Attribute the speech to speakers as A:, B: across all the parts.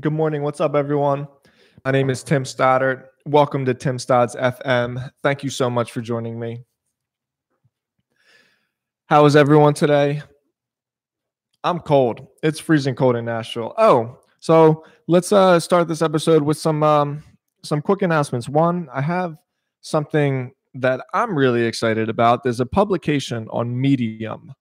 A: Good morning. What's up, everyone? My name is Tim Stoddard. Welcome to Tim Stodds FM. Thank you so much for joining me. How is everyone today? I'm cold. It's freezing cold in Nashville. Oh, so let's uh, start this episode with some um, some quick announcements. One, I have something that I'm really excited about. There's a publication on Medium,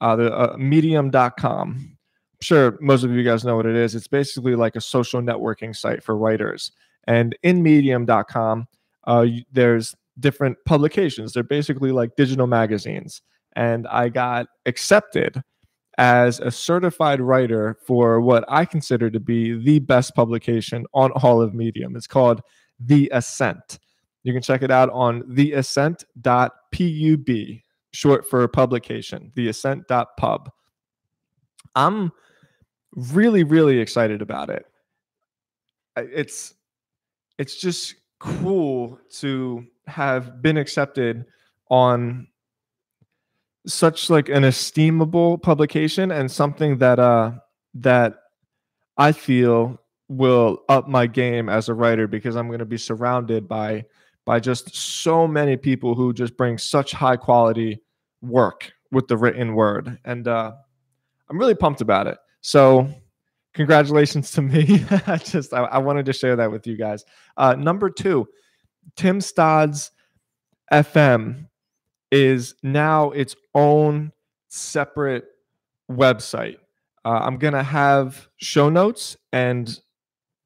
A: uh, the uh, Medium.com sure most of you guys know what it is. It's basically like a social networking site for writers. And in medium.com, uh, there's different publications. They're basically like digital magazines. And I got accepted as a certified writer for what I consider to be the best publication on all of Medium. It's called The Ascent. You can check it out on theascent.pub, short for publication, theascent.pub. I'm really really excited about it it's it's just cool to have been accepted on such like an esteemable publication and something that uh that I feel will up my game as a writer because I'm going to be surrounded by by just so many people who just bring such high quality work with the written word and uh I'm really pumped about it. So congratulations to me. I just I, I, wanted to share that with you guys. Uh, number two, Tim Stodds FM is now its own separate website. Uh, I'm gonna have show notes and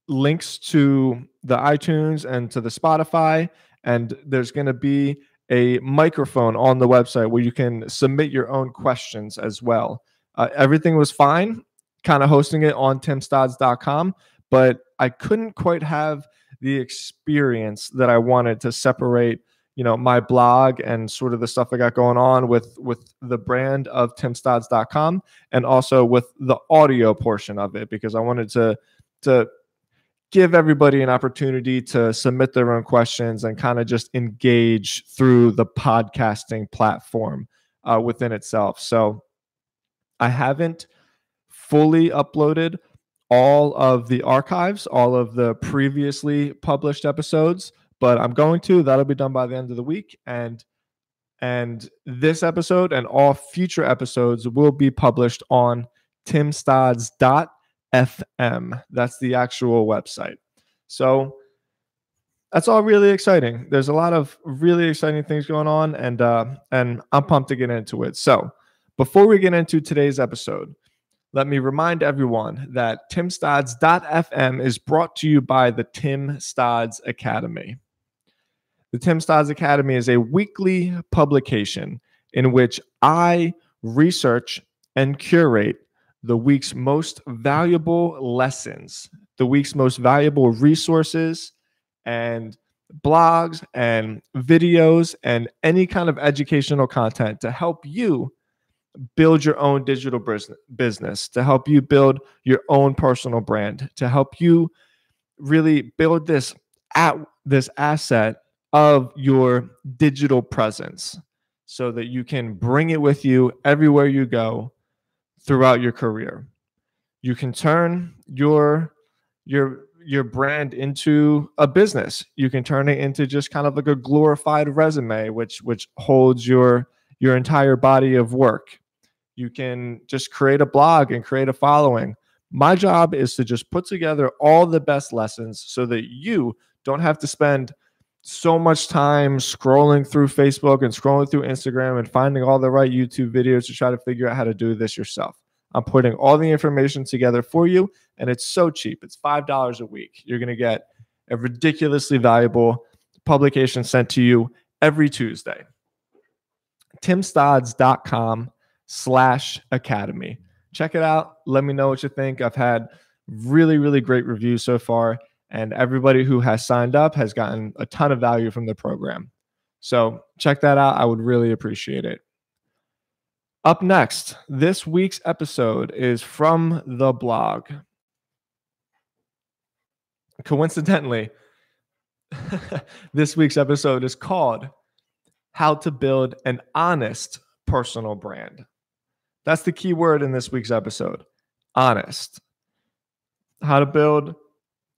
A: links to the iTunes and to the Spotify, and there's gonna be a microphone on the website where you can submit your own questions as well. Uh, everything was fine kind of hosting it on timstodds.com, but I couldn't quite have the experience that I wanted to separate, you know, my blog and sort of the stuff I got going on with with the brand of timstodds.com and also with the audio portion of it because I wanted to to give everybody an opportunity to submit their own questions and kind of just engage through the podcasting platform uh, within itself. So I haven't fully uploaded all of the archives, all of the previously published episodes, but I'm going to. That'll be done by the end of the week. And and this episode and all future episodes will be published on timstodds.fm. That's the actual website. So that's all really exciting. There's a lot of really exciting things going on, and uh, and I'm pumped to get into it. So before we get into today's episode, let me remind everyone that timstodds.fm is brought to you by the Tim Stodds Academy. The Tim Stodds Academy is a weekly publication in which I research and curate the week's most valuable lessons, the week's most valuable resources, and blogs and videos and any kind of educational content to help you build your own digital business, to help you build your own personal brand, to help you really build this at this asset of your digital presence so that you can bring it with you everywhere you go throughout your career. You can turn your your your brand into a business. You can turn it into just kind of like a glorified resume which which holds your your entire body of work you can just create a blog and create a following. My job is to just put together all the best lessons so that you don't have to spend so much time scrolling through Facebook and scrolling through Instagram and finding all the right YouTube videos to try to figure out how to do this yourself. I'm putting all the information together for you, and it's so cheap. It's $5 a week. You're going to get a ridiculously valuable publication sent to you every Tuesday. timstodds.com slash academy. Check it out. Let me know what you think. I've had really, really great reviews so far, and everybody who has signed up has gotten a ton of value from the program. So check that out. I would really appreciate it. Up next, this week's episode is from the blog. Coincidentally, this week's episode is called How to Build an Honest Personal Brand. That's the key word in this week's episode honest. how to build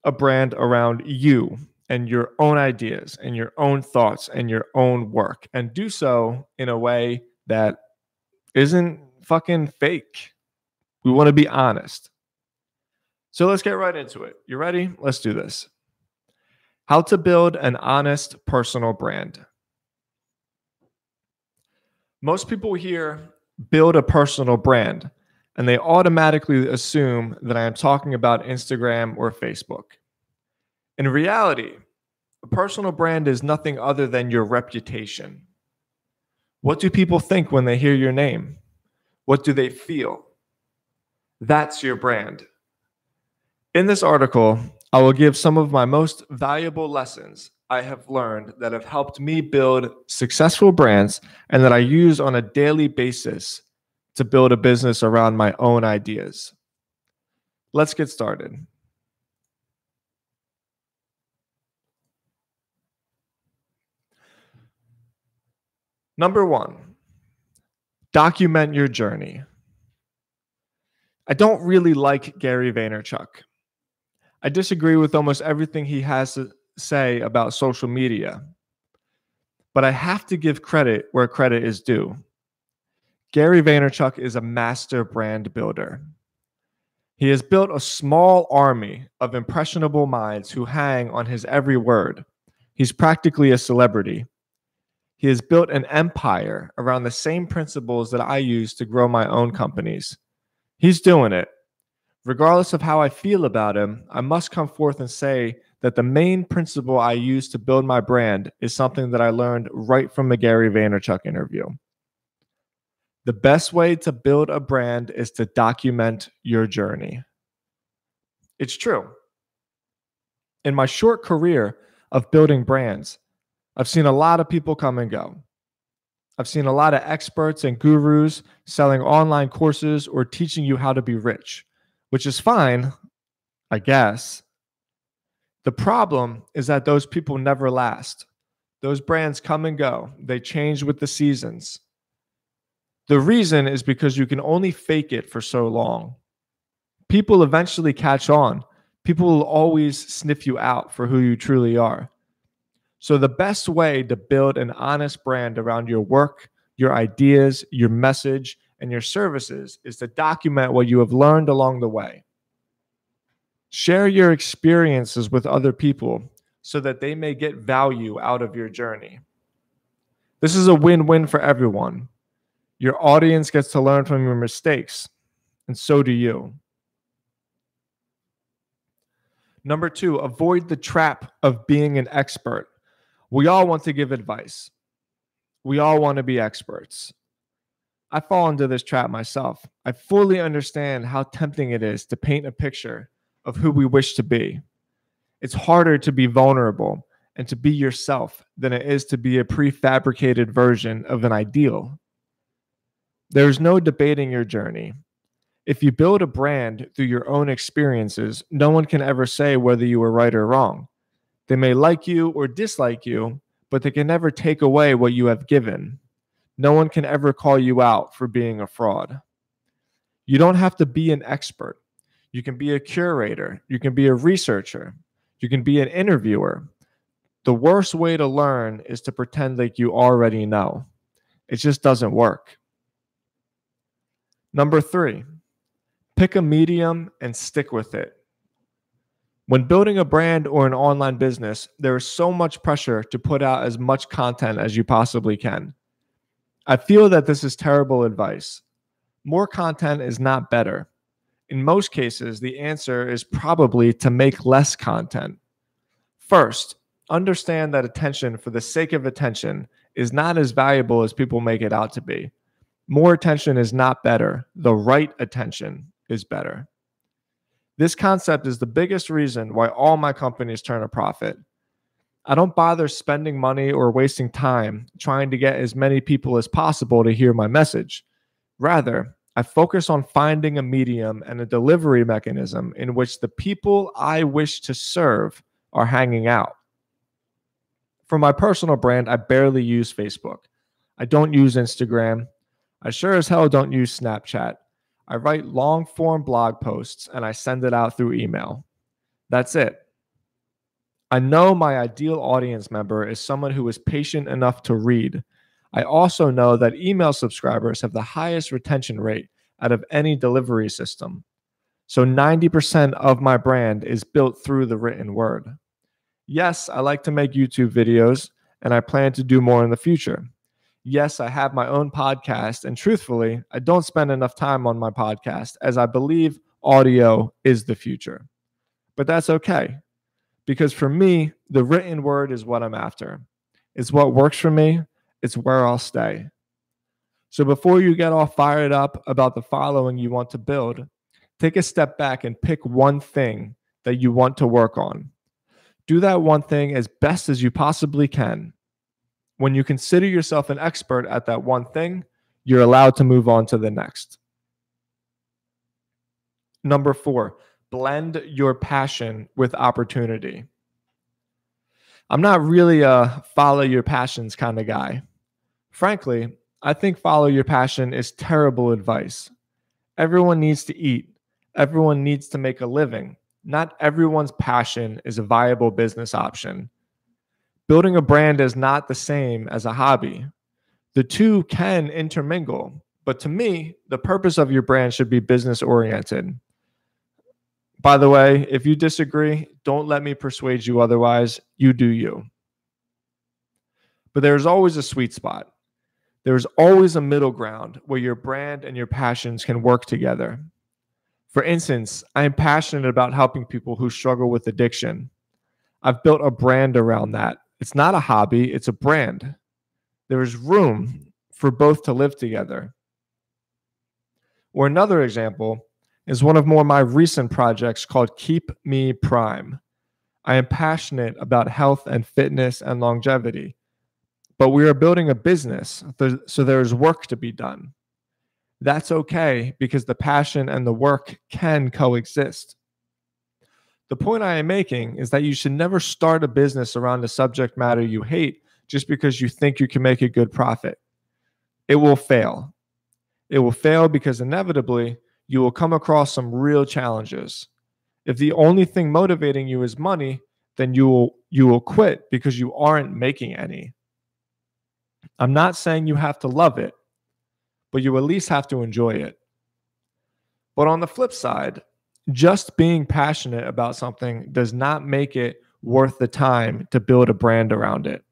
A: a brand around you and your own ideas and your own thoughts and your own work and do so in a way that isn't fucking fake. We want to be honest. So let's get right into it. You ready? Let's do this. How to build an honest personal brand. Most people hear build a personal brand and they automatically assume that I am talking about Instagram or Facebook. In reality, a personal brand is nothing other than your reputation. What do people think when they hear your name? What do they feel? That's your brand. In this article, I will give some of my most valuable lessons I have learned that have helped me build successful brands and that I use on a daily basis to build a business around my own ideas. Let's get started. Number one, document your journey. I don't really like Gary Vaynerchuk. I disagree with almost everything he has to say about social media, but I have to give credit where credit is due. Gary Vaynerchuk is a master brand builder. He has built a small army of impressionable minds who hang on his every word. He's practically a celebrity. He has built an empire around the same principles that I use to grow my own companies. He's doing it. Regardless of how I feel about him, I must come forth and say that the main principle I use to build my brand is something that I learned right from the Gary Vaynerchuk interview. The best way to build a brand is to document your journey. It's true. In my short career of building brands, I've seen a lot of people come and go. I've seen a lot of experts and gurus selling online courses or teaching you how to be rich, which is fine, I guess. The problem is that those people never last. Those brands come and go, they change with the seasons. The reason is because you can only fake it for so long. People eventually catch on. People will always sniff you out for who you truly are. So, the best way to build an honest brand around your work, your ideas, your message, and your services is to document what you have learned along the way. Share your experiences with other people so that they may get value out of your journey. This is a win win for everyone. Your audience gets to learn from your mistakes, and so do you. Number two, avoid the trap of being an expert we all want to give advice. We all want to be experts. I fall into this trap myself. I fully understand how tempting it is to paint a picture of who we wish to be. It's harder to be vulnerable and to be yourself than it is to be a prefabricated version of an ideal. There's no debating your journey. If you build a brand through your own experiences, no one can ever say whether you were right or wrong. They may like you or dislike you, but they can never take away what you have given. No one can ever call you out for being a fraud. You don't have to be an expert. You can be a curator. You can be a researcher. You can be an interviewer. The worst way to learn is to pretend like you already know. It just doesn't work. Number three, pick a medium and stick with it. When building a brand or an online business, there is so much pressure to put out as much content as you possibly can. I feel that this is terrible advice. More content is not better. In most cases, the answer is probably to make less content. First, understand that attention for the sake of attention is not as valuable as people make it out to be. More attention is not better. The right attention is better. This concept is the biggest reason why all my companies turn a profit. I don't bother spending money or wasting time trying to get as many people as possible to hear my message. Rather, I focus on finding a medium and a delivery mechanism in which the people I wish to serve are hanging out. For my personal brand, I barely use Facebook. I don't use Instagram. I sure as hell don't use Snapchat. I write long form blog posts and I send it out through email. That's it. I know my ideal audience member is someone who is patient enough to read. I also know that email subscribers have the highest retention rate out of any delivery system. So 90% of my brand is built through the written word. Yes, I like to make YouTube videos and I plan to do more in the future. Yes, I have my own podcast, and truthfully, I don't spend enough time on my podcast as I believe audio is the future. But that's okay because for me, the written word is what I'm after. It's what works for me, it's where I'll stay. So before you get all fired up about the following you want to build, take a step back and pick one thing that you want to work on. Do that one thing as best as you possibly can. When you consider yourself an expert at that one thing, you're allowed to move on to the next. Number four, blend your passion with opportunity. I'm not really a follow your passions kind of guy. Frankly, I think follow your passion is terrible advice. Everyone needs to eat, everyone needs to make a living. Not everyone's passion is a viable business option. Building a brand is not the same as a hobby. The two can intermingle, but to me, the purpose of your brand should be business oriented. By the way, if you disagree, don't let me persuade you otherwise. You do you. But there's always a sweet spot. There's always a middle ground where your brand and your passions can work together. For instance, I am passionate about helping people who struggle with addiction. I've built a brand around that. It's not a hobby, it's a brand. There is room for both to live together. Or another example, is one of more of my recent projects called Keep Me Prime. I am passionate about health and fitness and longevity, but we are building a business, so there's work to be done. That's okay because the passion and the work can coexist. The point I am making is that you should never start a business around a subject matter you hate just because you think you can make a good profit. It will fail. It will fail because inevitably you will come across some real challenges. If the only thing motivating you is money, then you will you will quit because you aren't making any. I'm not saying you have to love it, but you at least have to enjoy it. But on the flip side, just being passionate about something does not make it worth the time to build a brand around it.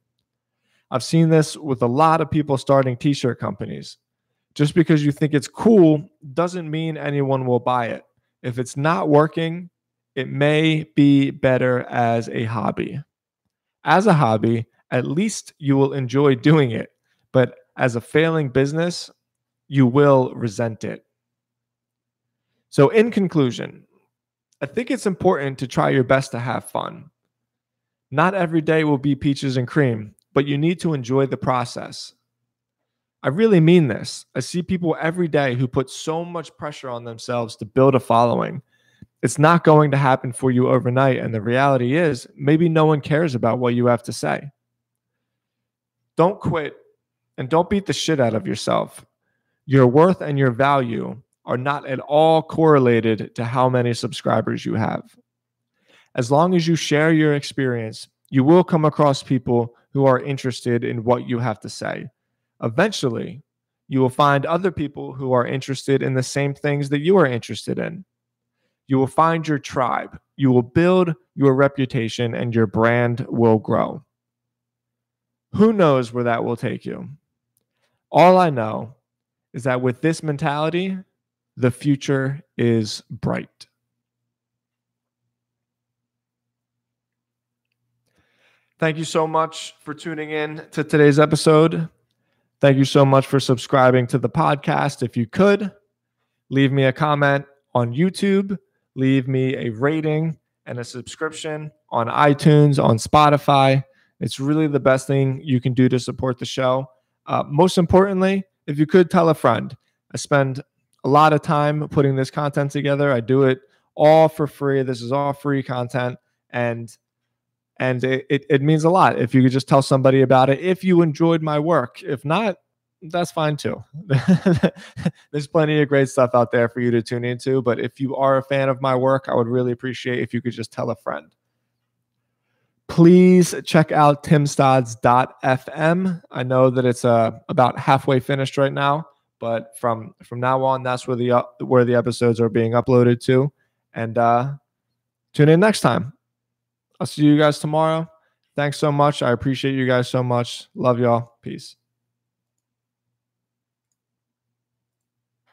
A: I've seen this with a lot of people starting t shirt companies. Just because you think it's cool doesn't mean anyone will buy it. If it's not working, it may be better as a hobby. As a hobby, at least you will enjoy doing it. But as a failing business, you will resent it. So, in conclusion, I think it's important to try your best to have fun. Not every day will be peaches and cream, but you need to enjoy the process. I really mean this. I see people every day who put so much pressure on themselves to build a following. It's not going to happen for you overnight. And the reality is, maybe no one cares about what you have to say. Don't quit and don't beat the shit out of yourself. Your worth and your value are not at all correlated to how many subscribers you have. As long as you share your experience, you will come across people who are interested in what you have to say. Eventually, you will find other people who are interested in the same things that you are interested in. You will find your tribe. You will build your reputation and your brand will grow. Who knows where that will take you? All I know is that with this mentality, the future is bright. Thank you so much for tuning in to today's episode. Thank you so much for subscribing to the podcast. If you could, leave me a comment on YouTube, leave me a rating and a subscription on iTunes, on Spotify. It's really the best thing you can do to support the show. Uh, most importantly, if you could tell a friend, I spend a lot of time putting this content together. I do it all for free. This is all free content. And and it, it, it means a lot if you could just tell somebody about it if you enjoyed my work if not that's fine too. There's plenty of great stuff out there for you to tune into. But if you are a fan of my work, I would really appreciate if you could just tell a friend. Please check out timstodds.fm. I know that it's uh, about halfway finished right now, but from from now on, that's where the uh, where the episodes are being uploaded to. And uh, tune in next time. I'll see you guys tomorrow. Thanks so much. I appreciate you guys so much. Love y'all. Peace.